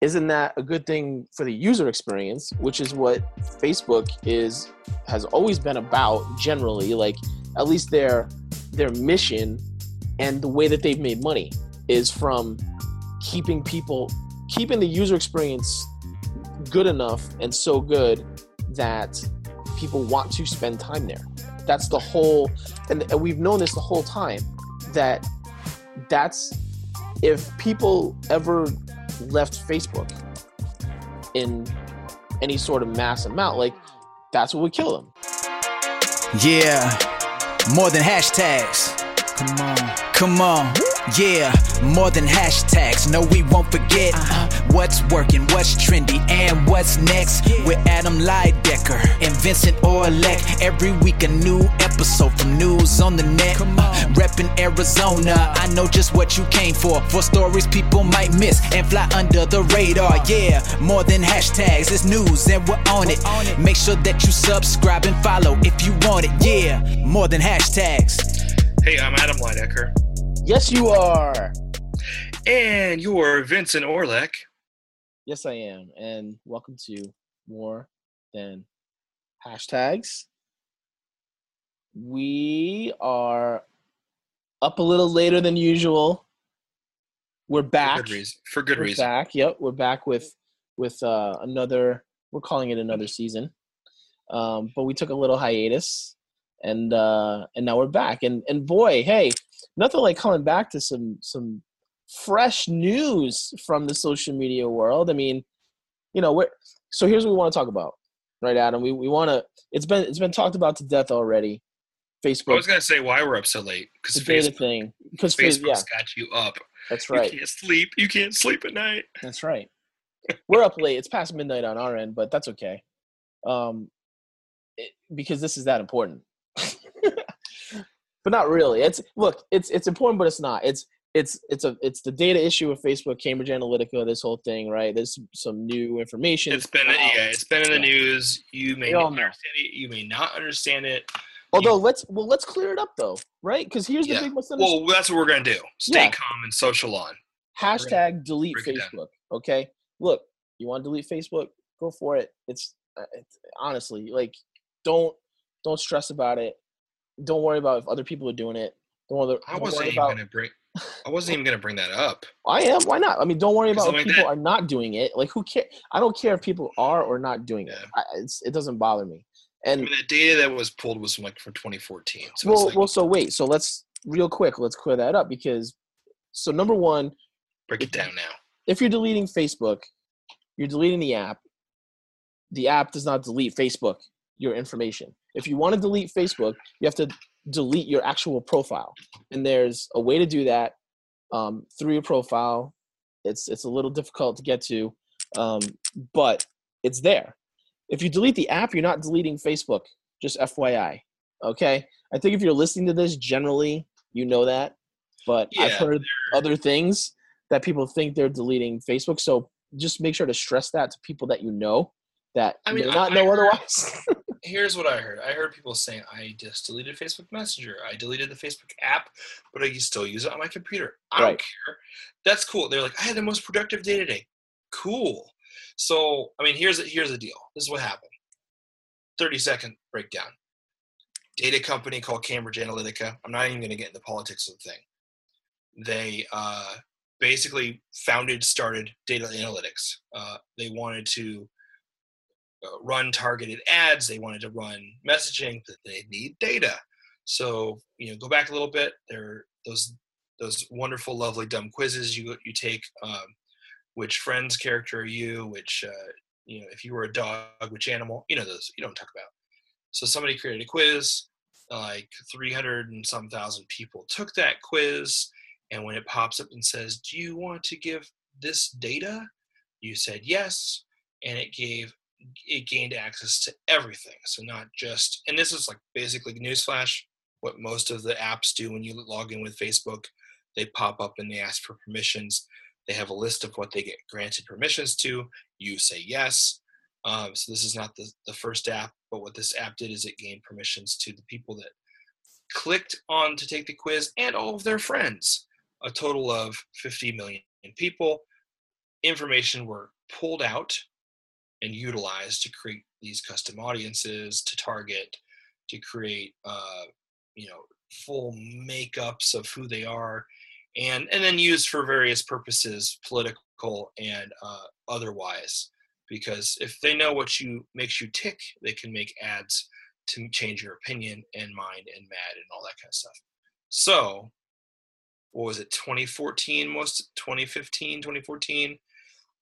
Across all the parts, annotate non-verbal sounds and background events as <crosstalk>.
isn't that a good thing for the user experience which is what facebook is has always been about generally like at least their their mission and the way that they've made money is from keeping people keeping the user experience good enough and so good that people want to spend time there. That's the whole and, and we've known this the whole time that that's if people ever left Facebook in any sort of mass amount, like that's what would kill them. Yeah, more than hashtags. Come on, come on. Yeah, more than hashtags. No, we won't forget uh-huh. What's working, what's trendy, and what's next. Yeah. With Adam Lydecker and Vincent Orlek. Every week, a new episode from News on the Net. Come on. Uh, repping Arizona, I know just what you came for. For stories people might miss and fly under the radar. Yeah, more than hashtags. It's news and we're on it. Make sure that you subscribe and follow if you want it. Yeah, more than hashtags. Hey, I'm Adam Lydecker. Yes, you are. And you're Vincent Orlek. Yes, I am. And welcome to More Than Hashtags. We are up a little later than usual. We're back. For good reason. For good we're reason. Back. Yep, we're back with with uh, another. We're calling it another season, um, but we took a little hiatus, and uh, and now we're back. And and boy, hey, nothing like coming back to some some fresh news from the social media world. I mean, you know, we're, so here's what we want to talk about, right, Adam? We we want to. It's been it's been talked about to death already. Facebook. I was gonna say why we're up so late because the data thing because Facebook's yeah. got you up. That's right. You can't sleep. You can't sleep at night. That's right. we're up late. It's past midnight on our end, but that's okay. Um, it, because this is that important. <laughs> but not really. It's look, it's it's important, but it's not. It's it's it's a it's the data issue with Facebook, Cambridge Analytica, this whole thing, right? There's some new information. It's been yeah, it's been in the news. You may not understand it. You may not understand it. Although you, let's well let's clear it up though, right? Because here's the big misunderstanding. Well, that's what we're gonna do. Stay yeah. calm and social on. Hashtag delete Facebook. Okay, look, you want to delete Facebook? Go for it. It's, uh, it's honestly like don't don't stress about it don't worry about if other people are doing it. Don't worry, I wasn't even about, gonna bring. I wasn't even gonna bring that up. I am. Why not? I mean, don't worry about like people that. are not doing it. Like, who care? I don't care if people are or not doing yeah. it. I, it doesn't bother me. And I mean, the data that was pulled was from like from 2014. So well, like, well, so wait. So let's real quick. Let's clear that up because. So number one. Break it down now. If you're deleting Facebook, you're deleting the app. The app does not delete Facebook your information. If you want to delete Facebook, you have to delete your actual profile, and there's a way to do that um, through your profile. It's it's a little difficult to get to, um, but it's there. If you delete the app, you're not deleting Facebook. Just FYI. Okay. I think if you're listening to this, generally you know that, but yeah, I've heard other things that people think they're deleting Facebook. So just make sure to stress that to people that you know that I mean, may not I, know I otherwise. <laughs> here's what I heard. I heard people saying, "I just deleted Facebook Messenger. I deleted the Facebook app, but I can still use it on my computer. I right. don't care. That's cool." They're like, "I had the most productive day today." Cool. So, I mean, here's the, here's the deal. This is what happened. Thirty second breakdown. Data company called Cambridge Analytica. I'm not even going to get into the politics of the thing. They uh, basically founded, started data analytics. Uh, they wanted to uh, run targeted ads, they wanted to run messaging, that they need data. So you know, go back a little bit. There, those those wonderful, lovely, dumb quizzes you you take. Um, which friends character are you? Which uh, you know, if you were a dog, which animal? You know those you don't talk about. So somebody created a quiz. Like 300 and some thousand people took that quiz, and when it pops up and says, "Do you want to give this data?" You said yes, and it gave it gained access to everything. So not just, and this is like basically newsflash, what most of the apps do when you log in with Facebook. They pop up and they ask for permissions. They have a list of what they get granted permissions to. You say yes. Um, so this is not the, the first app, but what this app did is it gained permissions to the people that clicked on to take the quiz and all of their friends. A total of 50 million people information were pulled out and utilize to create these custom audiences to target to create uh, you know full makeups of who they are and and then used for various purposes political and uh, otherwise. Because if they know what you makes you tick they can make ads to change your opinion and mind and mad and all that kind of stuff. So what was it 2014 most 2015 2014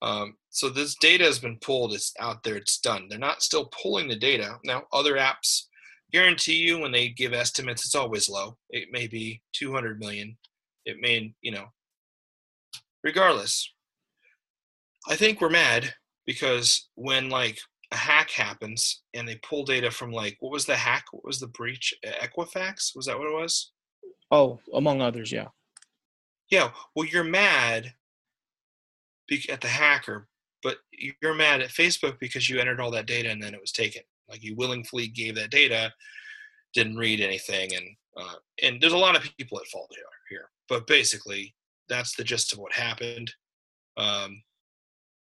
um, so this data has been pulled it's out there it's done. They're not still pulling the data. Now other apps guarantee you when they give estimates it's always low. It may be 200 million. It may you know. Regardless i think we're mad because when like a hack happens and they pull data from like what was the hack? What was the breach? Equifax? Was that what it was? Oh among others yeah. Yeah well you're mad at the hacker but you're mad at facebook because you entered all that data and then it was taken like you willingly gave that data, didn't read anything, and uh, and there's a lot of people at fault here. Here, but basically, that's the gist of what happened. Um,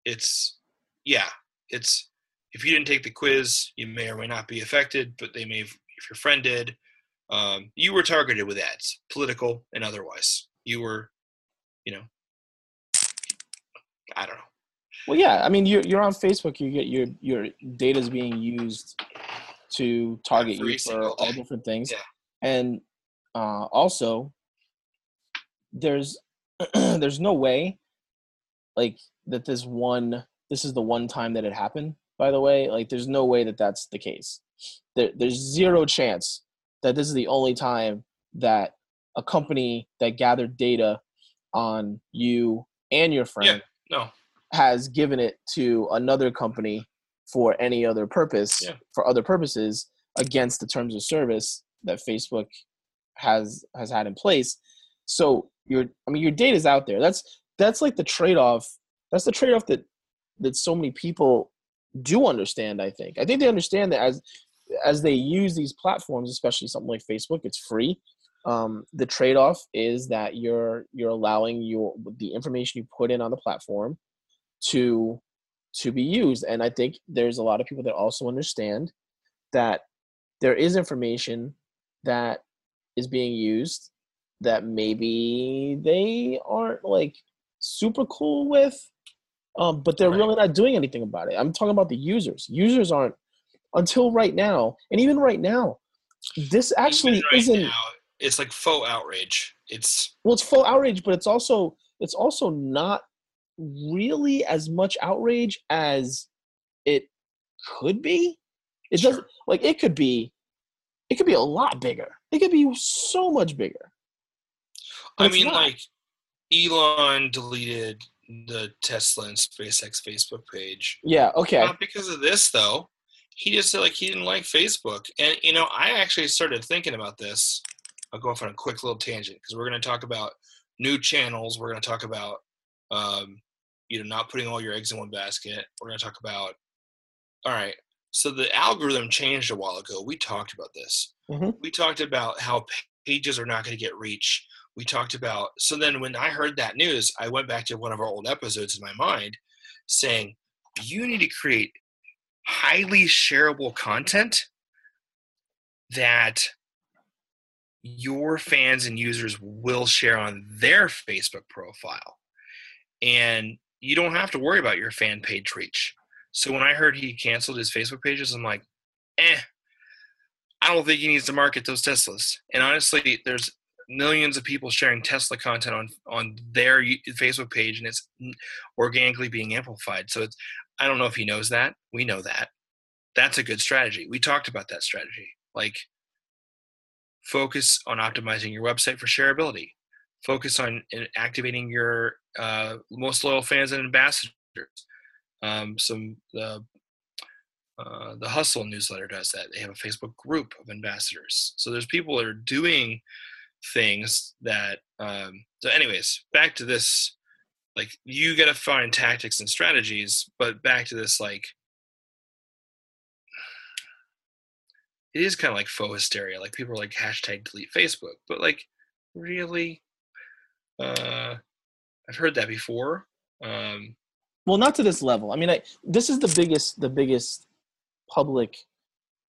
it's yeah, it's if you didn't take the quiz, you may or may not be affected, but they may, if your friend did, um, you were targeted with ads, political and otherwise. You were, you know, I don't know. Well, yeah. I mean, you're you're on Facebook. You get your your data is being used to target you for all different things, yeah. and uh, also there's <clears throat> there's no way like that this one this is the one time that it happened by the way like there's no way that that's the case there, there's zero chance that this is the only time that a company that gathered data on you and your friend no has given it to another company for any other purpose yeah. for other purposes against the terms of service that Facebook has has had in place. So your I mean your data is out there. That's that's like the trade-off. That's the trade-off that that so many people do understand, I think. I think they understand that as as they use these platforms, especially something like Facebook, it's free. Um, the trade-off is that you're you're allowing your the information you put in on the platform to to be used and i think there's a lot of people that also understand that there is information that is being used that maybe they aren't like super cool with um, but they're right. really not doing anything about it i'm talking about the users users aren't until right now and even right now this actually right isn't now, it's like faux outrage it's well it's faux outrage but it's also it's also not really as much outrage as it could be. It sure. doesn't like it could be it could be a lot bigger. It could be so much bigger. I mean, not. like Elon deleted the Tesla and SpaceX Facebook page. Yeah, okay. Not because of this though. He just said like he didn't like Facebook. And you know, I actually started thinking about this. I'll go off on a quick little tangent because we're going to talk about new channels. We're going to talk about um, you know not putting all your eggs in one basket we're going to talk about all right so the algorithm changed a while ago we talked about this mm-hmm. we talked about how pages are not going to get reach we talked about so then when i heard that news i went back to one of our old episodes in my mind saying you need to create highly shareable content that your fans and users will share on their facebook profile and you don't have to worry about your fan page reach. So when I heard he canceled his Facebook pages, I'm like, eh, I don't think he needs to market those Teslas. And honestly, there's millions of people sharing Tesla content on on their Facebook page, and it's organically being amplified. So it's I don't know if he knows that. We know that. That's a good strategy. We talked about that strategy. Like focus on optimizing your website for shareability focus on activating your uh, most loyal fans and ambassadors. Um, some the uh, the Hustle newsletter does that. They have a Facebook group of ambassadors. So there's people that are doing things that. Um, so, anyways, back to this. Like you got to find tactics and strategies, but back to this like. It is kind of like faux hysteria. Like people are like hashtag delete Facebook, but like really uh, I've heard that before. Um, well, not to this level. I mean, I this is the biggest the biggest public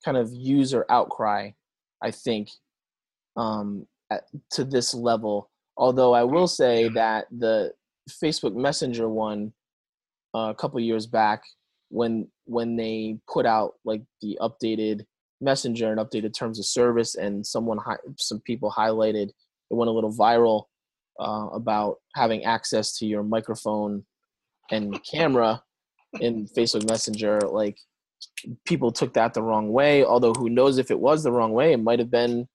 kind of user outcry, I think, um, at, to this level. Although I will say that the Facebook Messenger one uh, a couple years back, when when they put out like the updated messenger and updated terms of service, and someone some people highlighted it went a little viral uh, about having access to your microphone and camera in Facebook Messenger. Like people took that the wrong way. Although who knows if it was the wrong way? It might have been.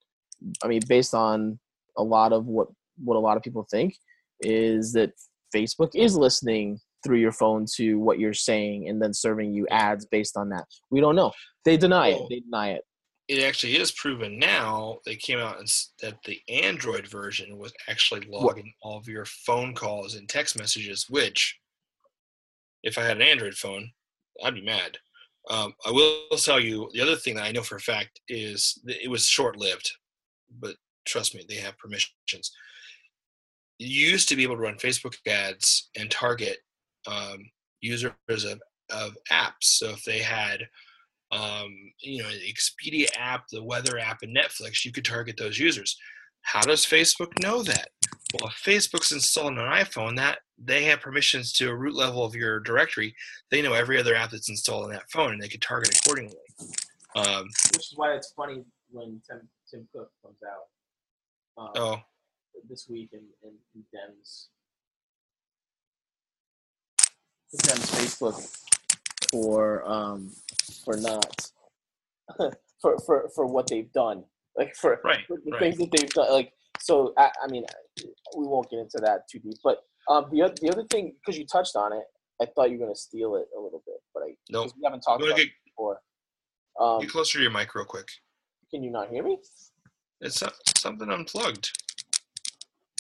I mean, based on a lot of what what a lot of people think is that Facebook is listening through your phone to what you're saying and then serving you ads based on that. We don't know. They deny it. They deny it. It actually is proven now. They came out and that the Android version was actually logging what? all of your phone calls and text messages. Which, if I had an Android phone, I'd be mad. Um, I will tell you the other thing that I know for a fact is it was short lived, but trust me, they have permissions. You used to be able to run Facebook ads and target um, users of, of apps. So if they had, um, you know, the Expedia app, the weather app, and Netflix, you could target those users. How does Facebook know that? Well, if Facebook's installed on an iPhone, that they have permissions to a root level of your directory. They know every other app that's installed on that phone, and they could target accordingly. Um, Which is why it's funny when Tim, Tim Cook comes out. Um, oh. This week and, and condemns condemns Facebook for um for not <laughs> for for for what they've done. Like for, right, for the right. things that they've done like so I, I mean we won't get into that too deep but um the other the other thing because you touched on it I thought you were gonna steal it a little bit but I no nope. we haven't talked about get, it before. Um, get closer to your mic real quick. can you not hear me? It's something unplugged.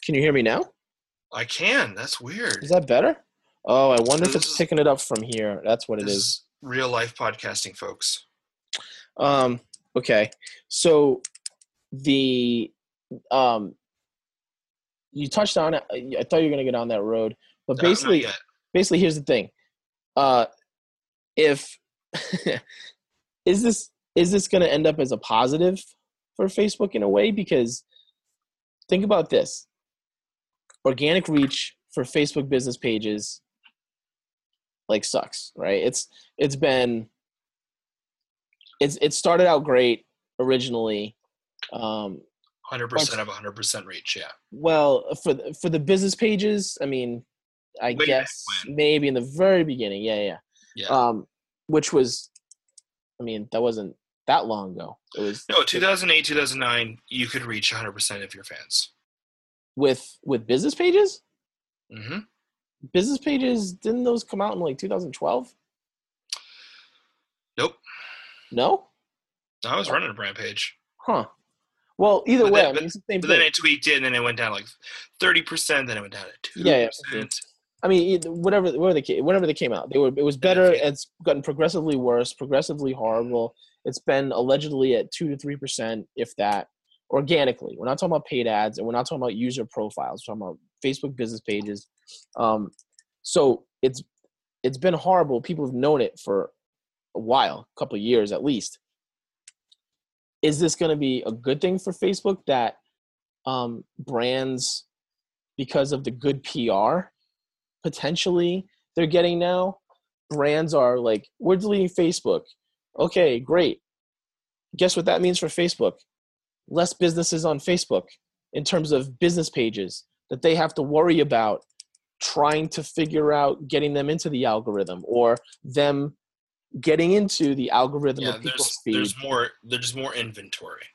Can you hear me now? I can that's weird. Is that better Oh, I wonder if it's picking it up from here. That's what it is. is. Real life podcasting, folks. Um. Okay. So the um you touched on it. I thought you were gonna get on that road, but basically, basically, here's the thing. Uh, if <laughs> is this is this gonna end up as a positive for Facebook in a way? Because think about this: organic reach for Facebook business pages like sucks, right? It's it's been it's it started out great originally. Um, hundred percent of hundred percent reach, yeah. Well, for the, for the business pages, I mean, I Way guess maybe in the very beginning, yeah, yeah, yeah. Um, which was, I mean, that wasn't that long ago. It was no 2008, 2009. You could reach hundred percent of your fans with with business pages. Mm-hmm business pages didn't those come out in like 2012 nope no i was running a brand page huh well either but way then, I mean, but, but then i tweaked it and then it went down like 30% then it went down to 2% yeah, yeah. I mean, whatever, whatever they whenever they came out, they were. It was better. It's gotten progressively worse, progressively horrible. It's been allegedly at two to three percent, if that, organically. We're not talking about paid ads, and we're not talking about user profiles. We're talking about Facebook business pages. Um, so it's it's been horrible. People have known it for a while, a couple years at least. Is this going to be a good thing for Facebook that um, brands, because of the good PR, potentially they're getting now, brands are like, we're deleting Facebook. Okay, great. Guess what that means for Facebook? Less businesses on Facebook in terms of business pages that they have to worry about trying to figure out getting them into the algorithm or them getting into the algorithm yeah, of people's there's. There's more there's more inventory.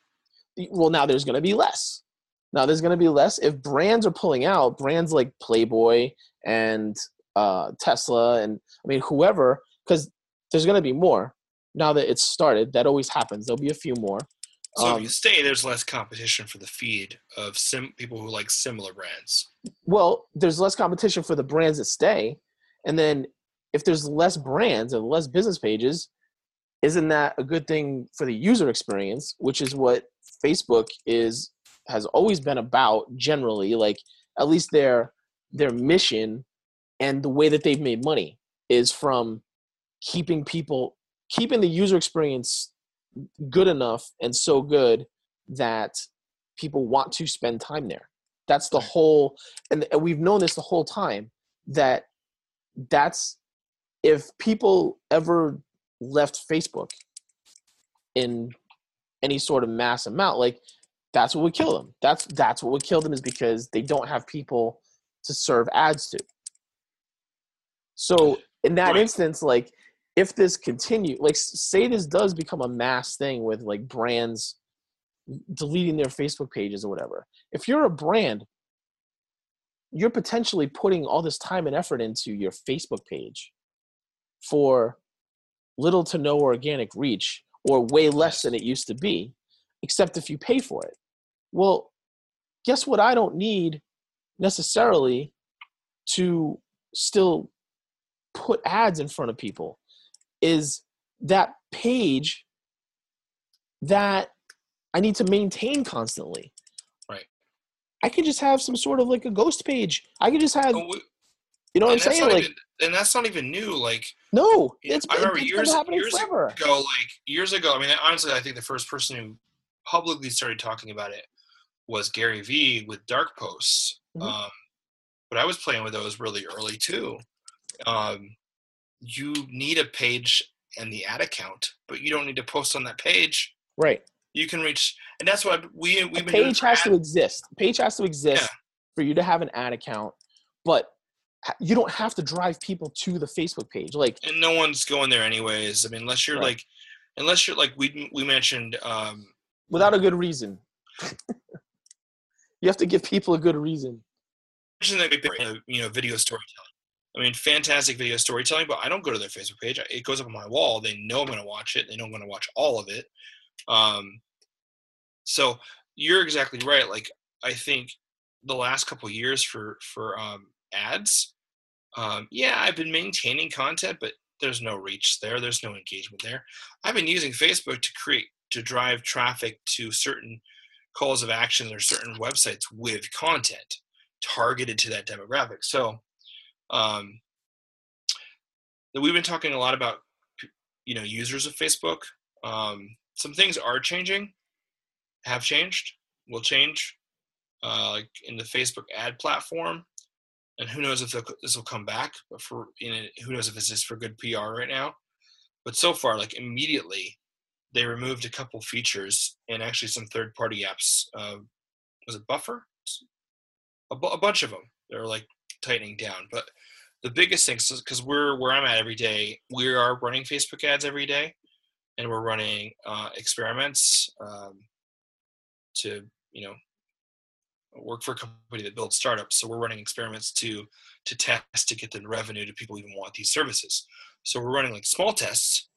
Well, now there's going to be less. Now there's going to be less if brands are pulling out. Brands like Playboy and uh, Tesla and I mean whoever, because there's going to be more now that it's started. That always happens. There'll be a few more. So um, if you stay, there's less competition for the feed of sim people who like similar brands. Well, there's less competition for the brands that stay, and then if there's less brands and less business pages, isn't that a good thing for the user experience? Which is what Facebook is has always been about. Generally, like at least their their mission and the way that they've made money. is from keeping people keeping the user experience good enough and so good that people want to spend time there. That's the whole and we've known this the whole time that that's if people ever left facebook in any sort of mass amount like that's what would kill them. That's that's what would kill them is because they don't have people to serve ads to. So in that right. instance like if this continue like say this does become a mass thing with like brands deleting their facebook pages or whatever if you're a brand you're potentially putting all this time and effort into your facebook page for little to no organic reach or way less than it used to be except if you pay for it. Well guess what i don't need necessarily to still put ads in front of people is that page that I need to maintain constantly. Right. I could just have some sort of like a ghost page. I could just have, we, you know what I'm saying? Like, even, and that's not even new. Like, no, it's, I remember it's years, years forever. ago, like years ago. I mean, honestly, I think the first person who publicly started talking about it was Gary Vee with dark posts. Mm-hmm. Um, but I was playing with those really early too. Um, you need a page and the ad account, but you don't need to post on that page. Right. You can reach, and that's what we we page has ad- to exist. page has to exist yeah. for you to have an ad account, but you don't have to drive people to the Facebook page. Like, and no one's going there anyways. I mean, unless you're right. like, unless you're like we we mentioned, um, without a good reason. <laughs> you have to give people a good reason. You know, video storytelling I mean, fantastic video storytelling, but I don't go to their Facebook page. It goes up on my wall. They know I'm going to watch it. They know I'm going to watch all of it. Um, so you're exactly right. Like I think the last couple years for for um, ads, um, yeah, I've been maintaining content, but there's no reach there. There's no engagement there. I've been using Facebook to create to drive traffic to certain calls of action or certain websites with content targeted to that demographic. So um, that we've been talking a lot about you know users of Facebook. Um, some things are changing, have changed, will change, uh, like in the Facebook ad platform. And who knows if this will come back? But for you know, who knows if it's just for good PR right now? But so far, like immediately, they removed a couple features and actually some third-party apps. Uh, was it Buffer? A, bu- a bunch of them. They're like tightening down. But the biggest thing, because we're where I'm at every day, we are running Facebook ads every day, and we're running uh, experiments um, to you know work for a company that builds startups. So we're running experiments to to test to get the revenue to people even want these services. So we're running like small tests,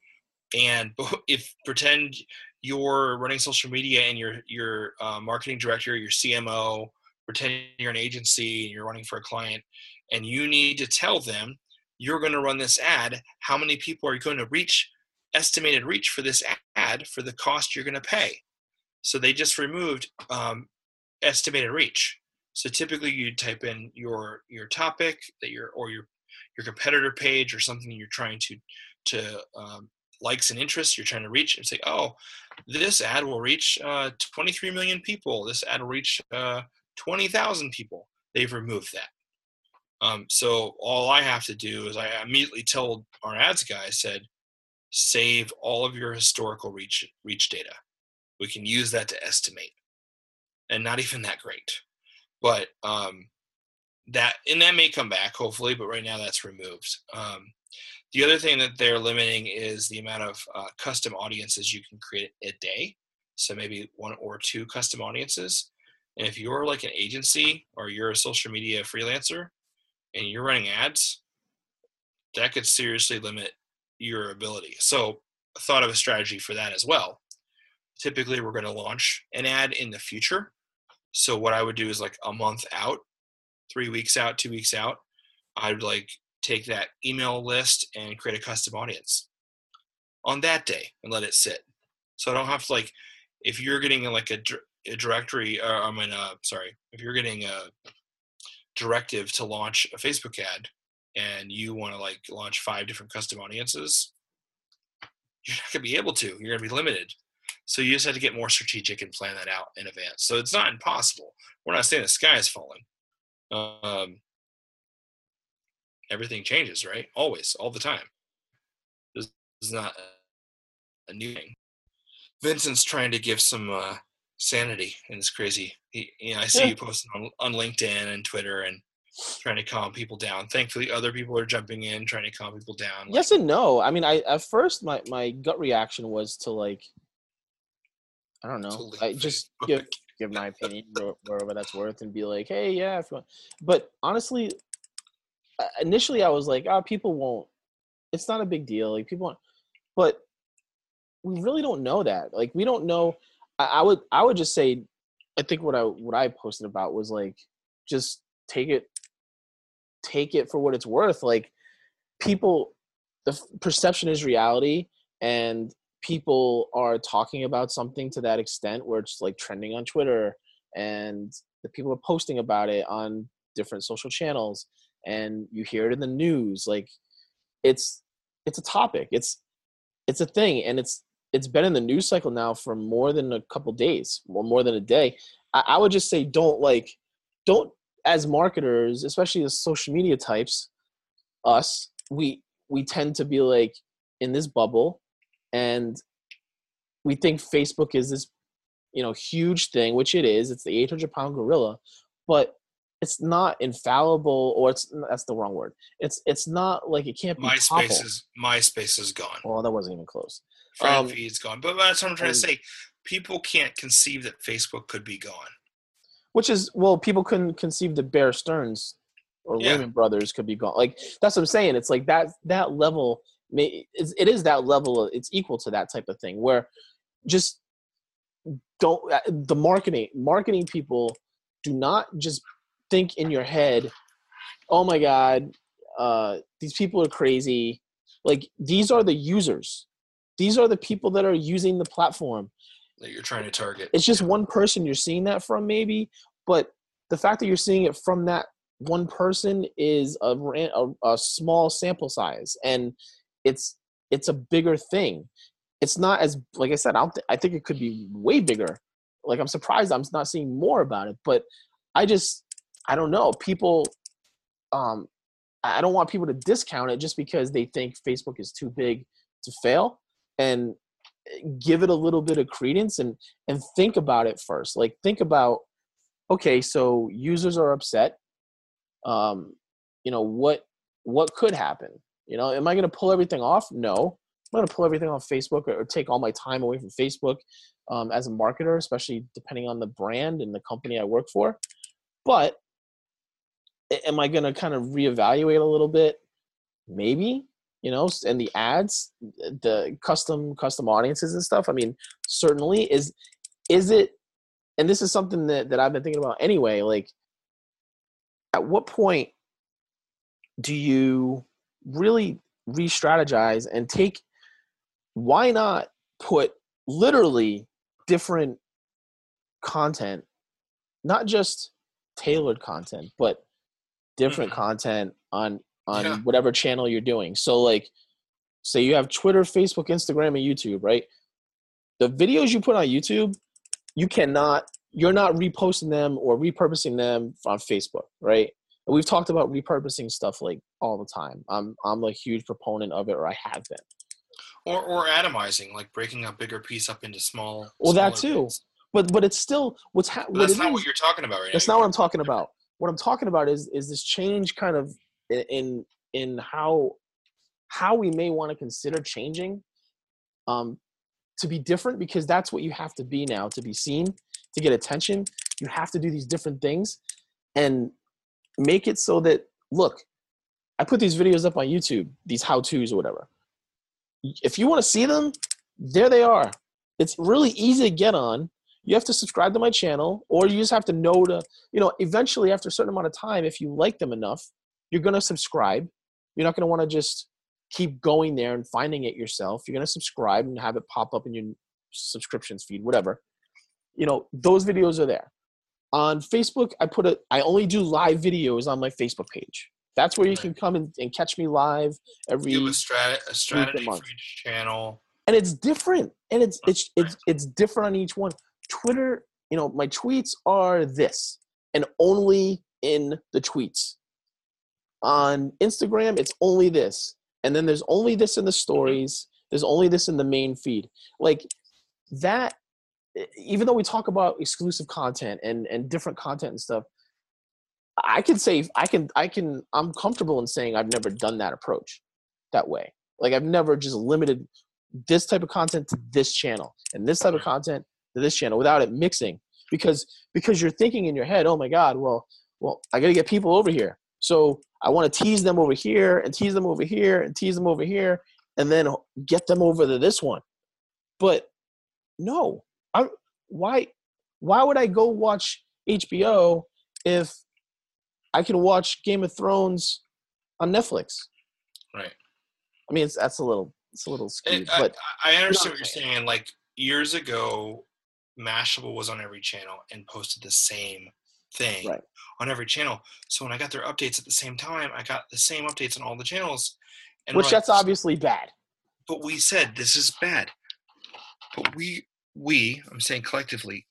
and <laughs> if pretend you're running social media and you're your uh, marketing director, your CMO, pretend you're an agency and you're running for a client and you need to tell them you're going to run this ad how many people are you going to reach estimated reach for this ad for the cost you're going to pay. So they just removed um, estimated reach. So typically you type in your your topic that your or your your competitor page or something you're trying to to um, likes and interests you're trying to reach and say oh this ad will reach uh, 23 million people. This ad will reach uh, 20,000 people they've removed that um, so all I have to do is I immediately told our ads guy, I said, save all of your historical reach reach data. We can use that to estimate, and not even that great, but um, that and that may come back hopefully, but right now that's removed. Um, the other thing that they're limiting is the amount of uh, custom audiences you can create a day. So maybe one or two custom audiences. And if you're like an agency or you're a social media freelancer, and you're running ads, that could seriously limit your ability. So I thought of a strategy for that as well. Typically, we're going to launch an ad in the future. So what I would do is like a month out, three weeks out, two weeks out, I'd like take that email list and create a custom audience on that day and let it sit. So I don't have to like, if you're getting like a, a directory, uh, I mean, uh, sorry, if you're getting a directive to launch a Facebook ad, and you want to like launch five different custom audiences, you're not going to be able to. You're going to be limited. So you just have to get more strategic and plan that out in advance. So it's not impossible. We're not saying the sky is falling. Um, everything changes, right? Always, all the time. This is not a new thing. Vincent's trying to give some uh, sanity in this crazy. You know, I see yeah. you posting on, on LinkedIn and Twitter and trying to calm people down. Thankfully, other people are jumping in, trying to calm people down. Yes and no. I mean, I at first my my gut reaction was to like, I don't know, I just <laughs> give give my opinion wherever that's worth and be like, hey, yeah, if you want. But honestly, initially I was like, oh, people won't. It's not a big deal. Like people, won't. but we really don't know that. Like we don't know. I, I would I would just say, I think what I what I posted about was like, just take it take it for what it's worth. Like people, the perception is reality, and people are talking about something to that extent where it's like trending on Twitter, and the people are posting about it on different social channels, and you hear it in the news. Like it's it's a topic. It's it's a thing, and it's it's been in the news cycle now for more than a couple days or more than a day. I, I would just say don't like don't as marketers, especially as social media types, us, we we tend to be like in this bubble and we think Facebook is this, you know, huge thing, which it is. It's the 800 pound gorilla, but it's not infallible, or it's that's the wrong word. It's it's not like it can't be. MySpace is MySpace is gone. Well, that wasn't even close. Friend um, feed's gone, but that's what I'm trying and, to say. People can't conceive that Facebook could be gone which is well, people couldn't conceive that Bear Stearns or yeah. Lehman Brothers could be gone. Like that's what I'm saying. It's like that that level. It is that level. It's equal to that type of thing where just don't uh, the marketing marketing people do not just think in your head, oh my god, uh, these people are crazy. Like these are the users. These are the people that are using the platform that you're trying to target. It's just one person you're seeing that from, maybe, but the fact that you're seeing it from that one person is a, a, a small sample size, and it's it's a bigger thing. It's not as like I said. I, th- I think it could be way bigger. Like I'm surprised I'm not seeing more about it, but I just I don't know. People, um, I don't want people to discount it just because they think Facebook is too big to fail. And give it a little bit of credence and and think about it first. Like think about okay so users are upset um you know what what could happen? You know am i going to pull everything off? No. I'm going to pull everything off facebook or, or, take all my time away from facebook um, as a marketer especially depending on the brand and the company i work for. But am i going to kind of reevaluate a little bit? Maybe you know and the ads the custom custom audiences and stuff i mean certainly is is it and this is something that, that i've been thinking about anyway like at what point do you really re-strategize and take why not put literally different content not just tailored content but different mm-hmm. content on on yeah. whatever channel you're doing. So like say you have Twitter, Facebook, Instagram, and YouTube, right? The videos you put on YouTube, you cannot you're not reposting them or repurposing them on Facebook, right? And we've talked about repurposing stuff like all the time. I'm I'm a huge proponent of it, or I have been. Or or atomizing, like breaking a bigger piece up into small. Well, that too. Bits. But but it's still what's happening. That's not is, what you're talking about right That's now. not what I'm talking about. What I'm talking about is is this change kind of in in how how we may want to consider changing um, to be different because that's what you have to be now to be seen to get attention. You have to do these different things and make it so that look i put these videos up on youtube these how to's or whatever. If you want to see them there they are. It's really easy to get on. You have to subscribe to my channel or you just have to know to you know eventually after a certain amount of time if you like them enough you're going to subscribe. You're not going to want to just keep going there and finding it yourself. You're going to subscribe and have it pop up in your subscriptions feed, whatever. You know, those videos are there. On Facebook, I put a I only do live videos on my Facebook page. That's where you can come and, and catch me live every. Give a, strat- a strategy for each channel. And it's different, and it's it's it's it's different on each one. Twitter, you know, my tweets are this, and only in the tweets. On Instagram, it's only this, and then there's only this in the mm-hmm. stories. There's only this in the main feed. Like that even though we talk about exclusive content and and different content and stuff i can say i can i can i'm comfortable in saying i've never done that approach that way. Like i've never just limited this type of content to this channel and this type of content to this channel without it mixing. Because because you're thinking in your head oh my god well well i got to get people over here so i want to tease them over here and tease them over here and tease them over here and then get them over to this one but no I why why would I go watch HBO if I can watch Game of Thrones on Netflix? Right. I mean, it's that's a little it's a little eh, skewed, but I, I understand what you're saying. Like years ago, Mashable was on every channel and posted the same thing right. on every channel. So when I got their updates at the same time, I got the same updates on all the channels. Which that's obviously bad. But we said this is bad. But we we, I'm saying collectively,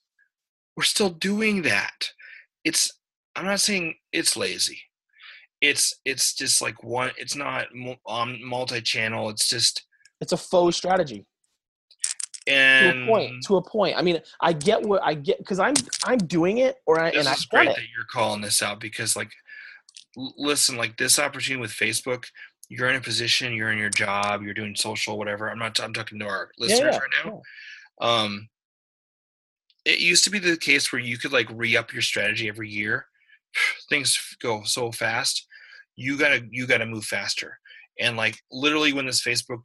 we're still doing that. It's I'm not saying it's lazy. It's it's just like one. It's not um, multi-channel. It's just it's a faux strategy. And to a point, to a point. I mean, I get what I get because I'm I'm doing it, or I this and is I great it. that you're calling this out because like, listen, like this opportunity with Facebook, you're in a position, you're in your job, you're doing social, whatever. I'm not. I'm talking to our listeners yeah, yeah, right now. Yeah um, it used to be the case where you could like re-up your strategy every year. <sighs> Things go so fast. You gotta you gotta move faster. And like literally when this Facebook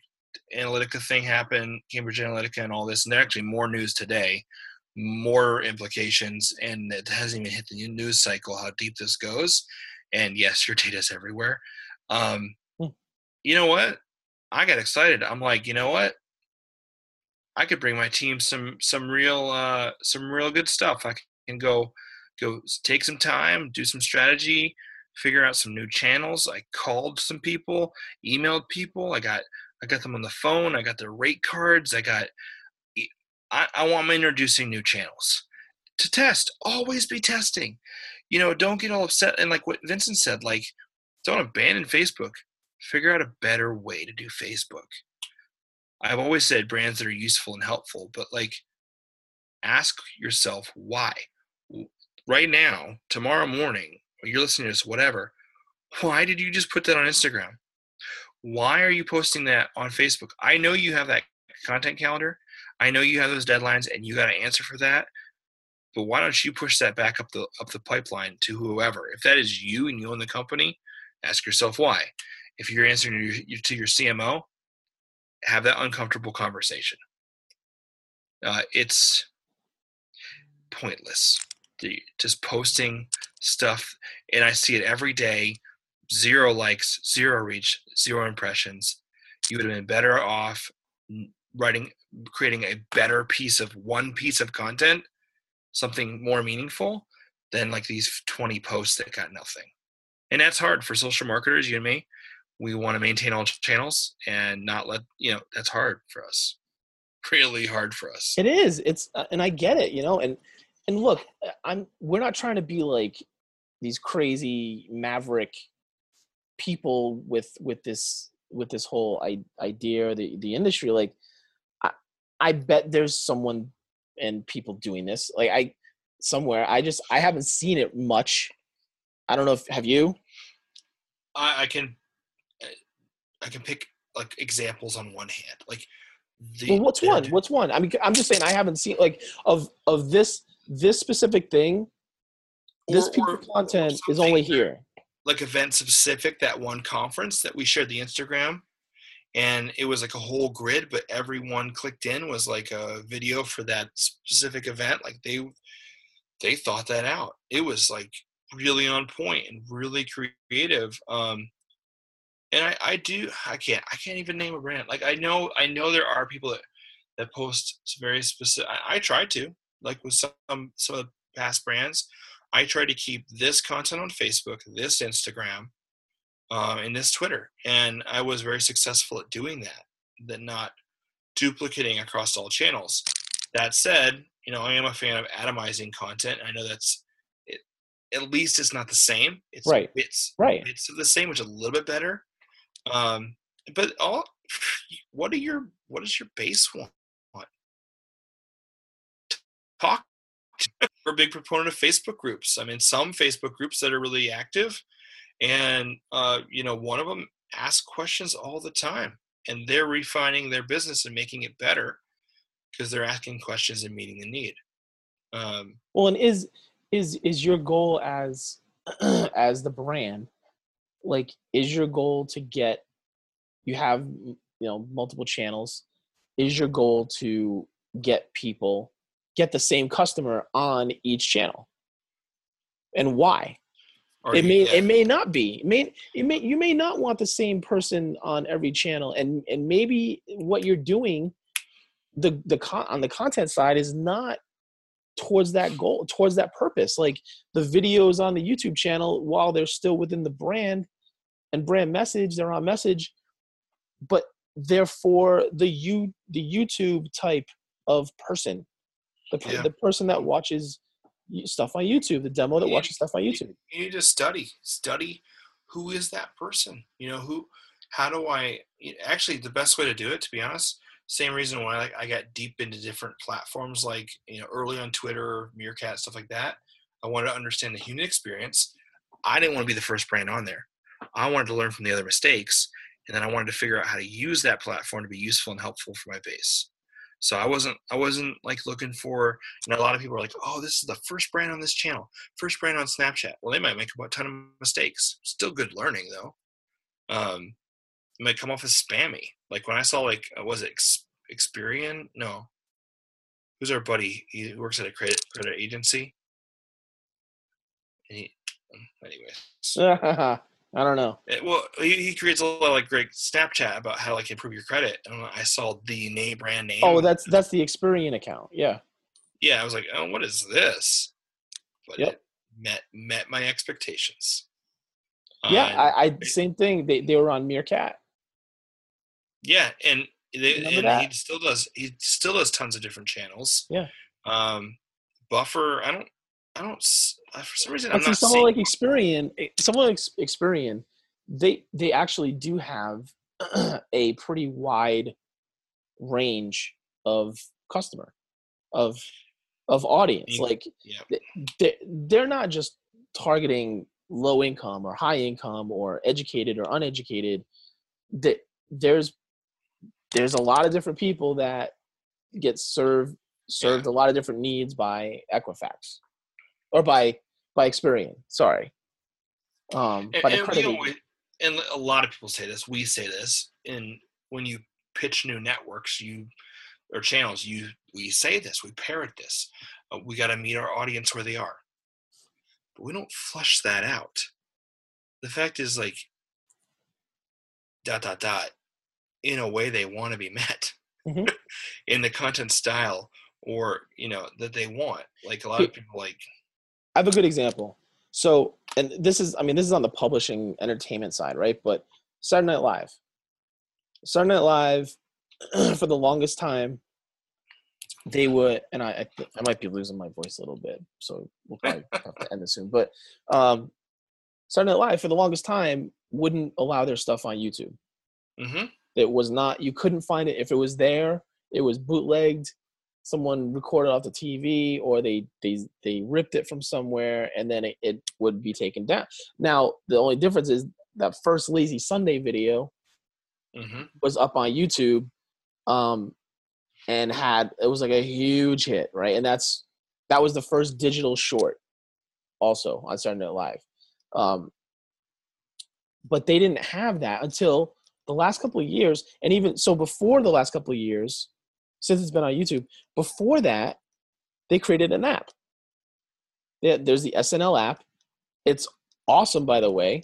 Analytica thing happened, Cambridge Analytica and all this, and there's actually more news today, more implications, and it hasn't even hit the news cycle how deep this goes. And yes, your data's everywhere. Um, hmm. You know what? I got excited. I'm like, you know what? I could bring my team some some real uh, some real good stuff. I can go go take some time, do some strategy, figure out some new channels. I called some people, emailed people. I got I got them on the phone. I got their rate cards. I got I, I want them introducing new channels to test. Always be testing. You know, don't get all upset. And like what Vincent said, like don't abandon Facebook. Figure out a better way to do Facebook. I've always said brands that are useful and helpful, but like ask yourself why. Right now, tomorrow morning, you're listening to this, whatever, why did you just put that on Instagram? Why are you posting that on Facebook? I know you have that content calendar. I know you have those deadlines and you got to answer for that. But why don't you push that back up the up the pipeline to whoever? If that is you and you own the company, ask yourself why. If you're answering to your CMO, have that uncomfortable conversation. Uh, it's pointless. The, just posting stuff, and I see it every day. Zero likes, zero reach, zero impressions. You would have been better off writing, creating a better piece of one piece of content, something more meaningful than like these 20 posts that got nothing. And that's hard for social marketers, you and me we want to maintain all channels and not let you know that's hard for us really hard for us it is it's uh, and i get it you know and and look uh, i'm we're not trying to be like these crazy maverick people with with this with this whole idea or the the industry like i i bet there's someone and people doing this like i somewhere i just i haven't seen it much i don't know if have you I, I can uh, I can pick like examples on one hand. Like the, well, what's one? What's one? I mean, I'm just saying I haven't seen like of of this this specific thing. This piece of content is only here. Like event specific, that one conference that we shared the Instagram, and it was like a whole grid, but everyone clicked in was like a video for that specific event. Like they they thought that out. It was like really on point and really creative. Um, and I, I do I can't I can't even name a brand. Like I know I know there are people that that post very specific. I, I try to like with some some of the past brands. I try to keep this content on Facebook, this Instagram, um, and it's Twitter. And I was very successful at doing that, that not duplicating across all channels. That said, you know, I am a fan of atomizing content. I know that's it, at least it's not the same. It's Right. bits Right. It's the same, which is a little bit better. Um, but all <sighs> what are your what does your base want? Talk. We're a big proponent of Facebook groups. I mean, some Facebook groups that are really active, and uh, you know, one of them asks questions all the time, and they're refining their business and making it better because they're asking questions and meeting the need. Um, Well, and is is is your goal as <clears throat> as the brand like is your goal to get you have you know multiple channels is your goal to get people get the same customer on each channel. And why? Or it may yeah. it may not be. It may it may you may not want the same person on every channel. And and maybe what you're doing the the con- on the content side is not towards that goal towards that purpose. Like the videos on the youtube channel while they're still within the brand and brand message they're on message but they're for the you the youtube type of person the, Yeah. the person that watches stuff on youtube the demo that Yeah. watches stuff on youtube you need to study study who is that person you know who how do i actually the best way to do it to be honest same reason why like, i got deep into different platforms like you know early on twitter meerkat stuff like that i wanted to understand the human experience i didn't want to be the first brand on there i wanted to learn from the other mistakes and then i wanted to figure out how to use that platform to be useful and helpful for my base so i wasn't i wasn't like looking for know a lot of people are like oh this is the first brand on this channel first brand on Snapchat. Well, they might make a ton of mistakes. Still good learning though. Um, it might come off as spammy. Like when I saw like uh, was it Experian? No, who's our buddy? He works at a credit credit agency. And he, anyways, <laughs> I don't know. Eh, well, he, he creates a lot of like great Snapchat about how to like improve your credit. And I saw the name brand name. Oh, that's that's the Experian account. Yeah. yeah. I was like, oh, what is this? But Yep. it met met my expectations. Yeah, Um, I, I same thing. They they were on Meerkat. Yeah, and they, Remember and that? he still does. He still does tons of different channels. Yeah. Um, Buffer. I don't. I don't. uh, For some reason, I'm not someone seeing. like Experian, eh, someone like Experian, they they actually do have <clears throat> a pretty wide range of customer, of of audience. Like yeah. they they're not just targeting low income or high income or educated or uneducated. That there's there's a lot of different people that get served served a lot of different needs by Equifax or by by Experian. Sorry, um, and, by the and we credit. always, and a lot of people say this. We say this, and when you pitch new networks, you or channels, you we say this. We parrot this. Uh, we got to meet our audience where they are, but we don't flush that out. The fact is, like, dot dot dot. In a way, they want to be <laughs> met Mhm. in the content style or you know that they want. Like a lot of people, like I have a good example. So, and this is, I mean, this is on the publishing entertainment side, right? But Saturday Night Live. Saturday Night Live, <clears throat> for the longest time, they would, and I, I, I might be losing my voice a little bit, so we'll probably <laughs> have to end this soon. But um, Saturday Night Live, for the longest time, wouldn't allow their stuff on YouTube. hmm It was not, you couldn't find it. If it was there, it was bootlegged. Someone recorded off the TV or they they they ripped it from somewhere and then it, it would be taken down. Now, the only difference is that first Lazy Sunday video hmm was up on YouTube um and had it was like a huge hit, right? And that's that was the first digital short also on Saturday Night Live. Um but they didn't have that until the last couple of years and even so before the last couple of years since it's been on YouTube, before that they created an app. There's the SNL app. It's awesome by the way.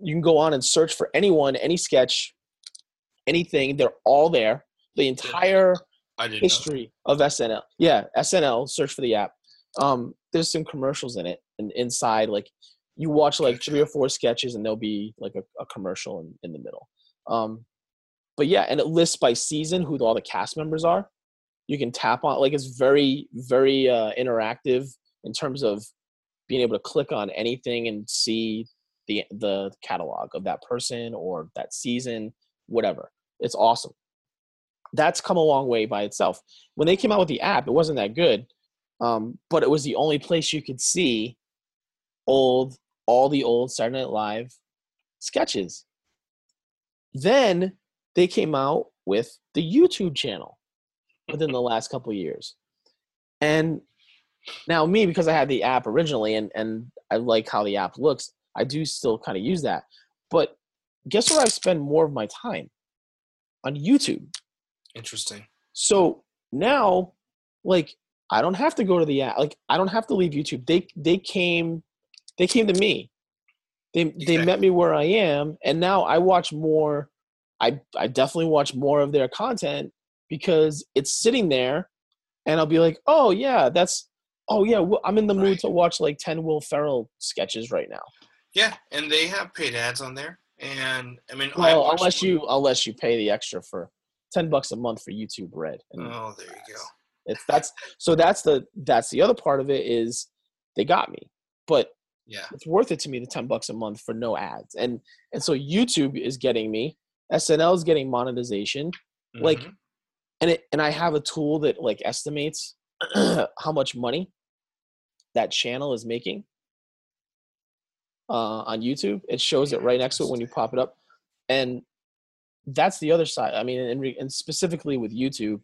You can go on and search for anyone, any sketch, anything. They're all there. The entire didn't know. history of SNL. Yeah, SNL. Search for the app. Um, there's some commercials in it, and inside, like you watch like three or four sketches and there'll be like a, a commercial in, in the middle um but yeah and it lists by season who all the cast members are. You can tap on like it's very very uh, interactive in terms of being able to click on anything and see the the catalog of that person or that season whatever. It's awesome. That's come a long way by itself. When they came out with the app it wasn't that good um, but it was the only place you could see old all the old Saturday Night Live sketches. Then they came out with the YouTube channel within the <laughs> last couple years. And now me, because I had the app originally and, and I like how the app looks, I do still kind of use that. But guess where I spend more of my time? On YouTube. Interesting. So now, like, I don't have to go to the app. Like, I don't have to leave YouTube. They they came they came to me. They exactly. they met me where I am, and now I watch more. I I definitely watch more of their content because it's sitting there, and I'll be like, oh yeah, that's oh yeah, I'm in the mood to watch like ten Will Ferrell sketches right now. Yeah, and they have paid ads on there, and I mean, well, I unless you unless you pay the extra for ten bucks a month for YouTube Red. And oh, there you go. It's that's so that's the that's the other part of it is they got me, but yeah it's worth it to me the 10 bucks a month for no ads and and so youtube is getting me snl is getting monetization mm-hmm. like and it and i have a tool that like estimates <clears throat> how much money that channel is making uh, on youtube. It shows it right next to it when you pop it up. and that's the other side. I mean and, and specifically with youtube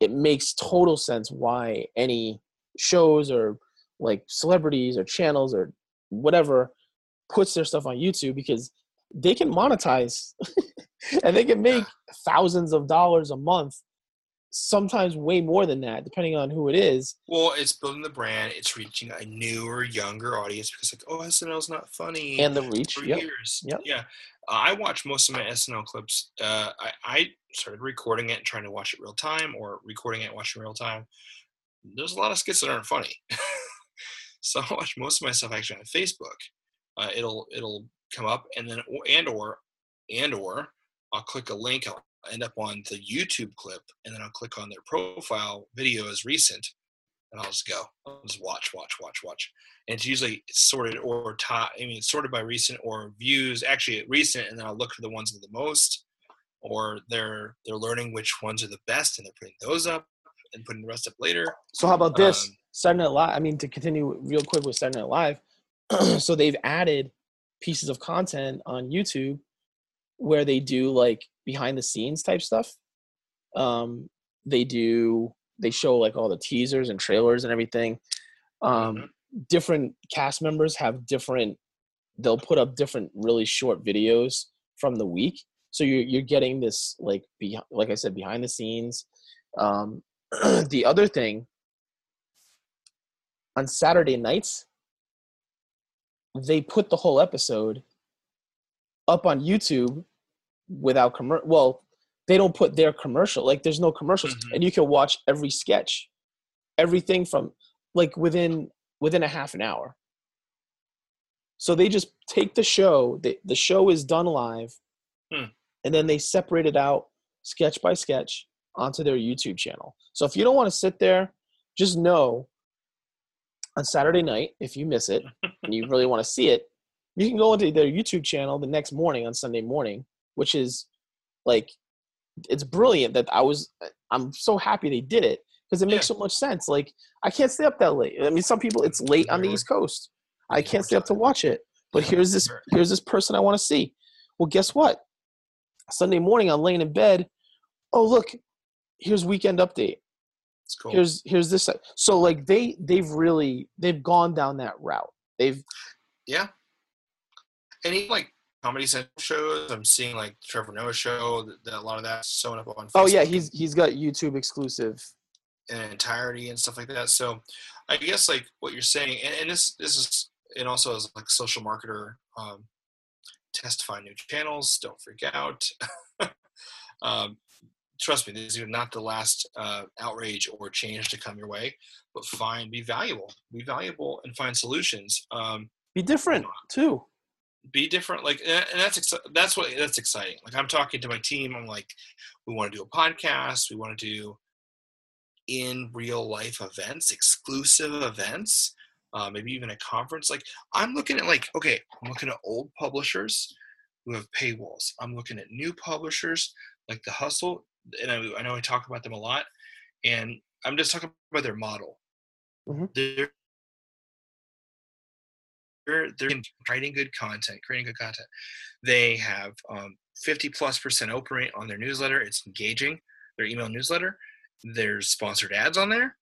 it makes total sense why any shows or like celebrities or channels or whatever puts their stuff on YouTube because they can monetize <laughs> and they can make thousands of dollars a month sometimes way more than that depending on who it is well it's building the brand it's reaching a newer younger audience because like oh snl's not funny and the reach for yep. years yep. yeah uh, i watch most of my snl clips uh, I, I started recording it and trying to watch it real time or recording it watching real time there's a lot of skits that aren't funny <laughs> So I watch most of my stuff actually on Facebook. Uh, it'll it'll come up and then and or and or I'll click a link. I'll end up on the YouTube clip and then I'll click on their profile video as recent and I'll just go. I'll just watch, watch, watch, watch. And it's usually sorted or top. I mean, it's sorted by recent or views. Actually, recent, and then I'll look for the ones with the most, or they're they're learning which ones are the best, and they're putting those up and putting the rest up later. So how about this? Um, Saturday Night Live. I mean, to continue real quick with Saturday Night Live, <clears throat> so they've added pieces of content on YouTube where they do like behind the scenes type stuff. Um, they do they show like all the teasers and trailers and everything. Um, mm-hmm. Different cast members have different. They'll put up different really short videos from the week, so you're you're getting this like be, like I said behind the scenes. Um, <clears throat> the other thing on Saturday nights, they put the whole episode up on YouTube without commercial. Well, they don't put their commercial. Like there's no commercials, mm-hmm. and you can watch every sketch, everything from like within within a half an hour. So they just take the show. They, the show is done live, hmm. and then they separate it out sketch by sketch onto their YouTube channel. So if you don't want to sit there, just know on Saturday night, if you miss it and you really want to see it, you can go into their YouTube channel the next morning on Sunday morning, which is like it's brilliant that I was I'm so happy they did it because it makes yeah. so much sense. Like I can't stay up that late. I mean some people it's late on the East Coast. I can't stay up to watch it. But here's this here's this person I want to see. Well, guess what? Sunday morning I'm laying in bed. Oh look, here's weekend update. Cool. Here's here's this. So like they they've really they've gone down that route. They've yeah. And even like Comedy Central shows, I'm seeing like Trevor Noah show. That, a lot of that's showing up on. Facebook oh yeah, he's he's got YouTube exclusive in entirety and stuff like that. So I guess like what you're saying, and, and this this is and also as like social marketer, um, testify new channels. Don't freak out. <laughs> um, trust me, this is not the last uh, outrage or change to come your way, but find, be valuable, be valuable, and find solutions. Um, Be different too. Be different, like, and that's that's what that's exciting. Like, I'm talking to my team. I'm like, we want to do a podcast. We want to do in real life events, exclusive events, uh, maybe even a conference. Like, I'm looking at like, okay, I'm looking at old publishers who have paywalls. I'm looking at new publishers like the Hustle, and I, I know I talk about them a lot, and I'm just talking about their model. Mhm. They're they're, they're writing good content, creating good content. They have um, 50 plus percent open rate on their newsletter. It's engaging, their email newsletter. There's sponsored ads on there.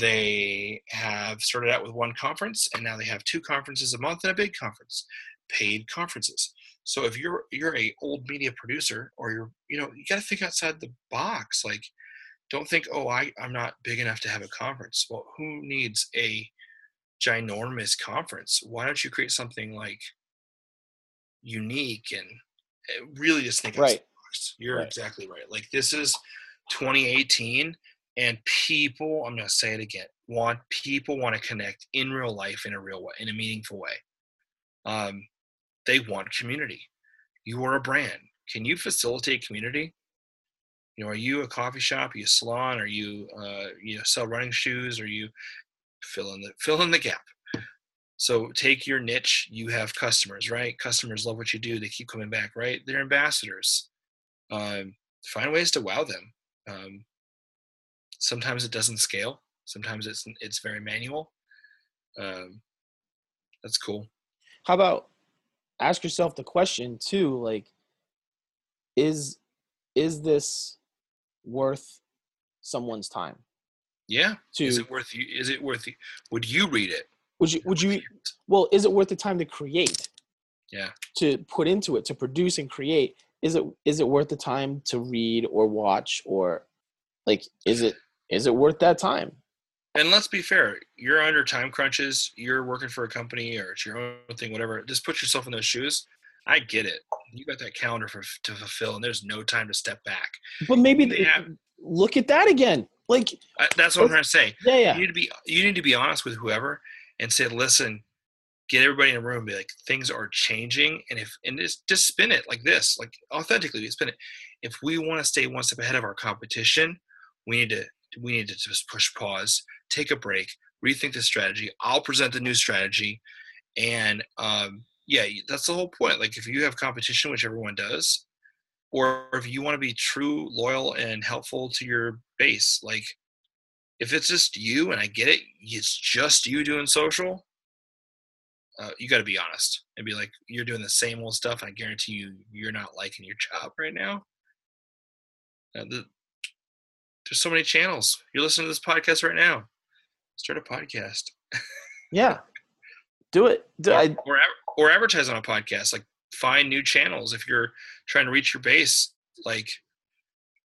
They have started out with one conference, and now they have two conferences a month and a big conference, paid conferences. So if you're you're a old media producer, or you're you know you got to think outside the box. Like, don't think, oh, I I'm not big enough to have a conference. Well, who needs a ginormous conference? Why don't you create something like unique and uh, really just think outside Right. the box? You're Right. exactly right. Like this is 2018 and people i'm going to say it again want people want to connect in real life in a real way in a meaningful way um, they want community. You are a brand. Can you facilitate community? You know are you a coffee shop? Are you a salon? Are you uh, you know sell running shoes? Or you fill in the fill in the gap. So take your niche. You have customers right? Customers love what you do. They keep coming back right? They're ambassadors. Um, find ways to wow them. Um, sometimes it doesn't scale. Sometimes it's it's very manual. Um, that's cool. How about ask yourself the question too, like, is is this worth someone's time? Yeah. To Is it worth you? Is it worth? Would you read it? would you would you well, is it worth the time to create? Yeah. To put into it, to produce and create? Is it is it worth the time to read or watch or like is <laughs> it is it worth that time? And let's be fair. You're under time crunches. You're working for a company or it's your own thing, whatever. Just put yourself in those shoes. I get it. You got that calendar for to fulfill, and there's no time to step back. But maybe They have- look at that again. Like I, that's what I'm trying to say. yeah, yeah. You need to be you need to be honest with whoever and say, listen, get everybody in a room, be like, things are changing, and if and just just spin it like this, like authentically, spin it. If we want to stay one step ahead of our competition, we need to we need to just push pause, take a break, rethink the strategy. I'll present the new strategy, and um, yeah, that's the whole point. Like if you have competition, which everyone does, or if you want to be true, loyal, and helpful to your base, like if it's just you and I get it, it's just you doing social. Uh, you got to be honest and be like, you're doing the same old stuff. I guarantee you, you're not liking your job right now. Uh, the, there's so many channels. You're listening to this podcast right now. Start a podcast Yeah. <laughs> Do it. Do, or, I, or, or advertise on a podcast. Like find new channels if you're trying to reach your base. Like,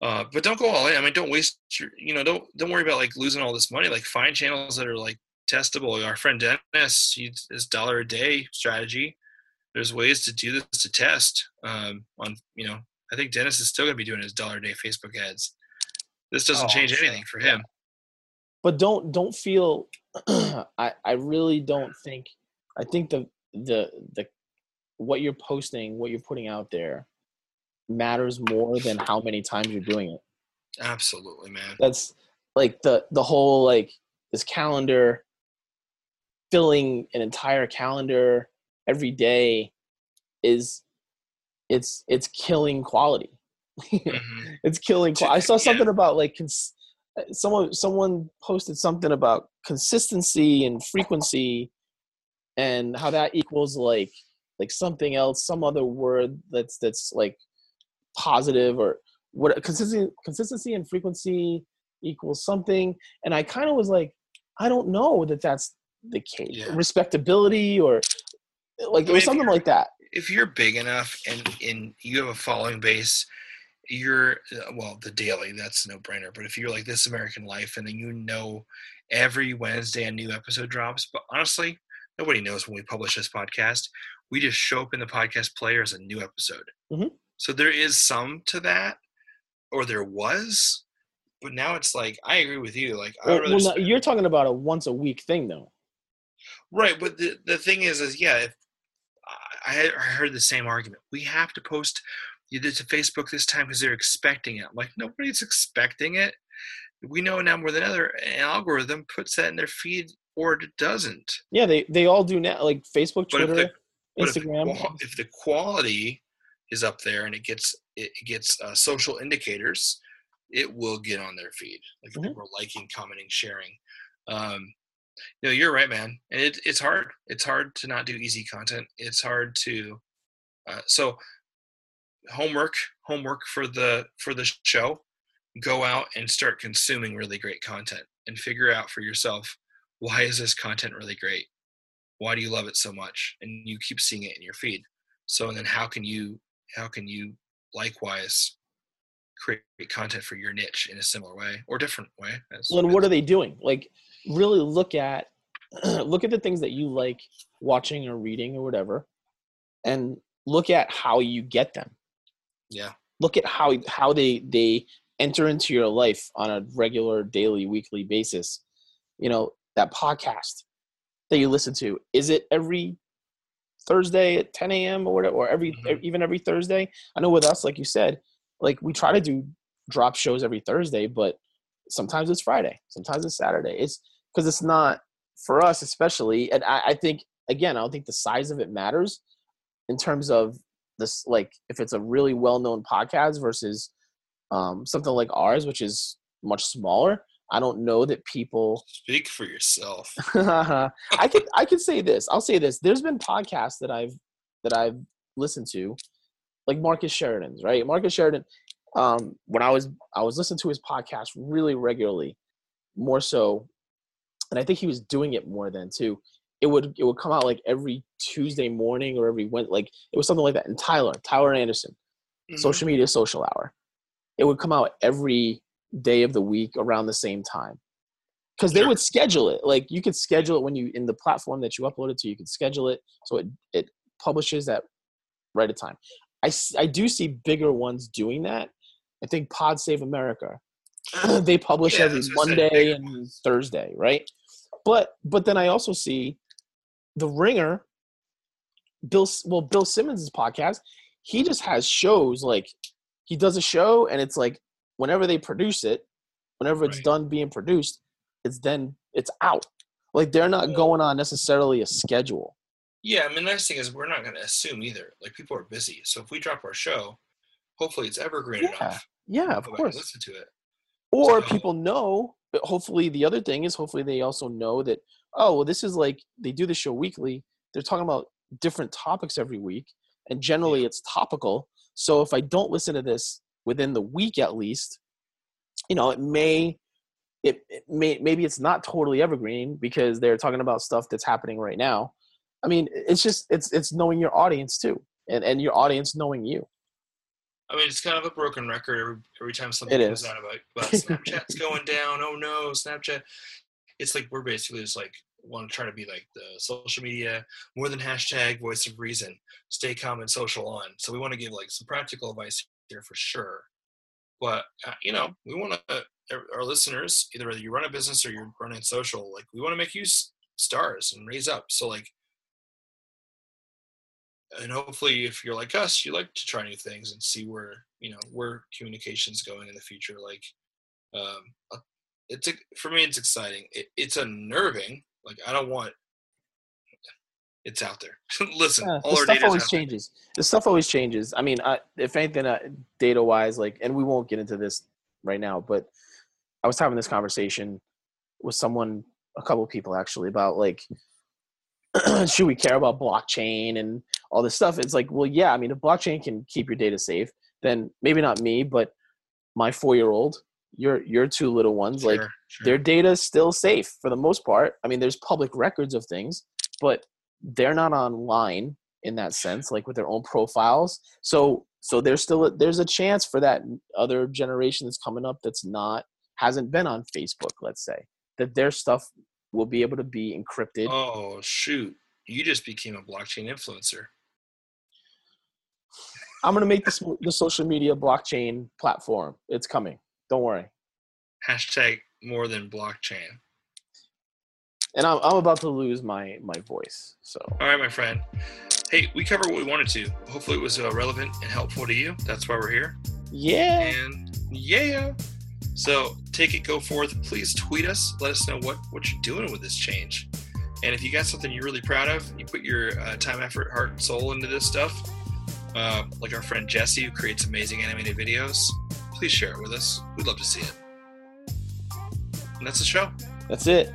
uh, but don't go all in. I mean, don't waste your, you know, don't don't worry about like losing all this money. Like find channels that are like testable. Our friend Dennis, his dollar a day strategy. There's ways to do this to test. Um, on you know, I think Dennis is still gonna be doing his dollar a day Facebook ads. This doesn't Oh, change anything for him. But don't don't feel <clears throat> I, I really don't think I think the the the what you're posting, what you're putting out there matters more than how many times you're doing it. Absolutely, man. That's like the the whole like this calendar filling an entire calendar every day is it's it's killing quality. <laughs> Mhm. it's killing. Qual- I saw yeah. something about like cons- someone someone posted something about consistency and frequency, and how that equals like like something else, some other word that's that's like positive or what consistency consistency and frequency equals something. And I kind of was like, I don't know that that's the case. Yeah. Respectability or like I mean, something like that. if you're big enough and and you have a following base you're uh, well the daily that's no brainer but if you're like this american life and then you know every wednesday a new episode drops but honestly nobody knows when we publish this podcast we just show up in the podcast player as a new episode Mhm. so there is some to that or there was but now it's like i agree with you like Well, rather well, spend- you're talking about a once a week thing though. Right, but the the thing is, is yeah, if, I, I heard the same argument. We have to post you did to Facebook this time because they're expecting it. I'm like nobody's expecting it. We know now more than ever. An algorithm puts that in their feed or it doesn't. Yeah, they they all do now. Like Facebook, Twitter, but Instagram. If the, if the, quality is up there and it gets it gets uh, social indicators, it will get on their feed. Like mm-hmm. people are liking, commenting, sharing. Um, you know, you're right, man. And it, it's hard. It's hard to not do easy content. It's hard to. Uh, so, homework, homework for the for the show. Go out and start consuming really great content and figure out for yourself why is this content really great? Why do you love it so much? And you keep seeing it in your feed. So, and then how can you how can you likewise create content for your niche in a similar way or different way? As, well, and what are they doing? Like really look at <clears throat> look at the things that you like watching or reading or whatever and look at how you get them yeah. Look at how how they they enter into your life on a regular daily weekly basis. You know that podcast that you listen to is it every thursday at 10 a.m or whatever or every mm-hmm. even every thursday? I know with us like you said like we try to do drop shows every thursday but sometimes it's friday sometimes it's saturday. It's because it's not for us especially and I, I think again i don't think the size of it matters in terms of this like if it's a really well-known podcast versus um, something like ours which is much smaller i don't know that people speak for yourself <laughs> i could i could say this i'll say this there's been podcasts that i've that i've listened to like marcus sheridan's right marcus sheridan um when i was i was listening to his podcast really regularly more so and I think he was doing it more then too. It would it would come out like every Tuesday morning or every Wednesday, like it was something like that. And Tyler, Tyler Anderson, mm-hmm. social media social hour. It would come out every day of the week around the same time. Because they would schedule it. Like you could schedule it when you in the platform that you upload it to, you could schedule it so it it publishes at right at time. I, I do see bigger ones doing that. I think Pod Save America, <clears throat> they publish yeah, every Monday and Thursday, right? But but then I also see the Ringer, Bill well Bill Simmons' podcast. He just has shows like he does a show and it's like whenever they produce it, whenever it's right. done being produced, it's then it's out. Like they're not going on necessarily a schedule. Yeah, I mean the nice thing is we're not going to assume either. Like people are busy, so if we drop our show, hopefully it's evergreen yeah. enough. Yeah, of course. Listen to it. Or so, people know but hopefully the other thing is hopefully they also know that oh well this is like they do the show weekly they're talking about different topics every week and generally it's topical so if i don't listen to this within the week at least you know it may it, it may maybe it's not totally evergreen because they're talking about stuff that's happening right now i mean it's just it's it's knowing your audience too and and your audience knowing you I mean, it's kind of a broken record every, every time something it comes is. out about, <laughs> about Snapchat's going down. Oh no, Snapchat. It's like we're basically just like want to try to be like the social media more than hashtag voice of reason. Stay calm and social on. So we want to give like some practical advice here for sure. But uh, you know, we want to our listeners either whether you run a business or you're running social, like we want to make you stars and raise up. So like and hopefully if you're like us you like to try new things and see where you know where communication's going in the future like um uh, it's a, for me it's exciting. It, it's unnerving. Like i don't want it's out there. <laughs> Listen yeah, all the stuff always changes. The stuff always changes. I mean if anything uh, data wise like and we won't get into this right now but i was having this conversation with someone a couple of people actually about like <clears throat> should we care about blockchain and all this stuff? It's like, well, yeah. I mean, if blockchain can keep your data safe, then maybe not me, but my four-year-old, your your two little ones, sure, like sure. their data is still safe for the most part. I mean, there's public records of things, but they're not online in that sense, like with their own profiles. So so there's still a, there's a chance for that other generation that's coming up that's not hasn't been on Facebook, let's say, that their stuff will be able to be encrypted. Oh shoot! You just became a blockchain influencer. I'm gonna make this the social media blockchain platform. It's coming. Don't worry. Hashtag more than blockchain. and I'm, I'm about to lose my my voice. So all right, my friend. Hey, we covered what we wanted to. Hopefully, it was uh, relevant and helpful to you. That's why we're here. Yeah. And yeah. So take it, go forth. Please tweet us. Let us know what what you're doing with this change. And if you got something you're really proud of, you put your uh, time, effort, heart, and soul into this stuff. Uh, like our friend Jesse, who creates amazing animated videos. Please share it with us. We'd love to see it. And that's the show. That's it.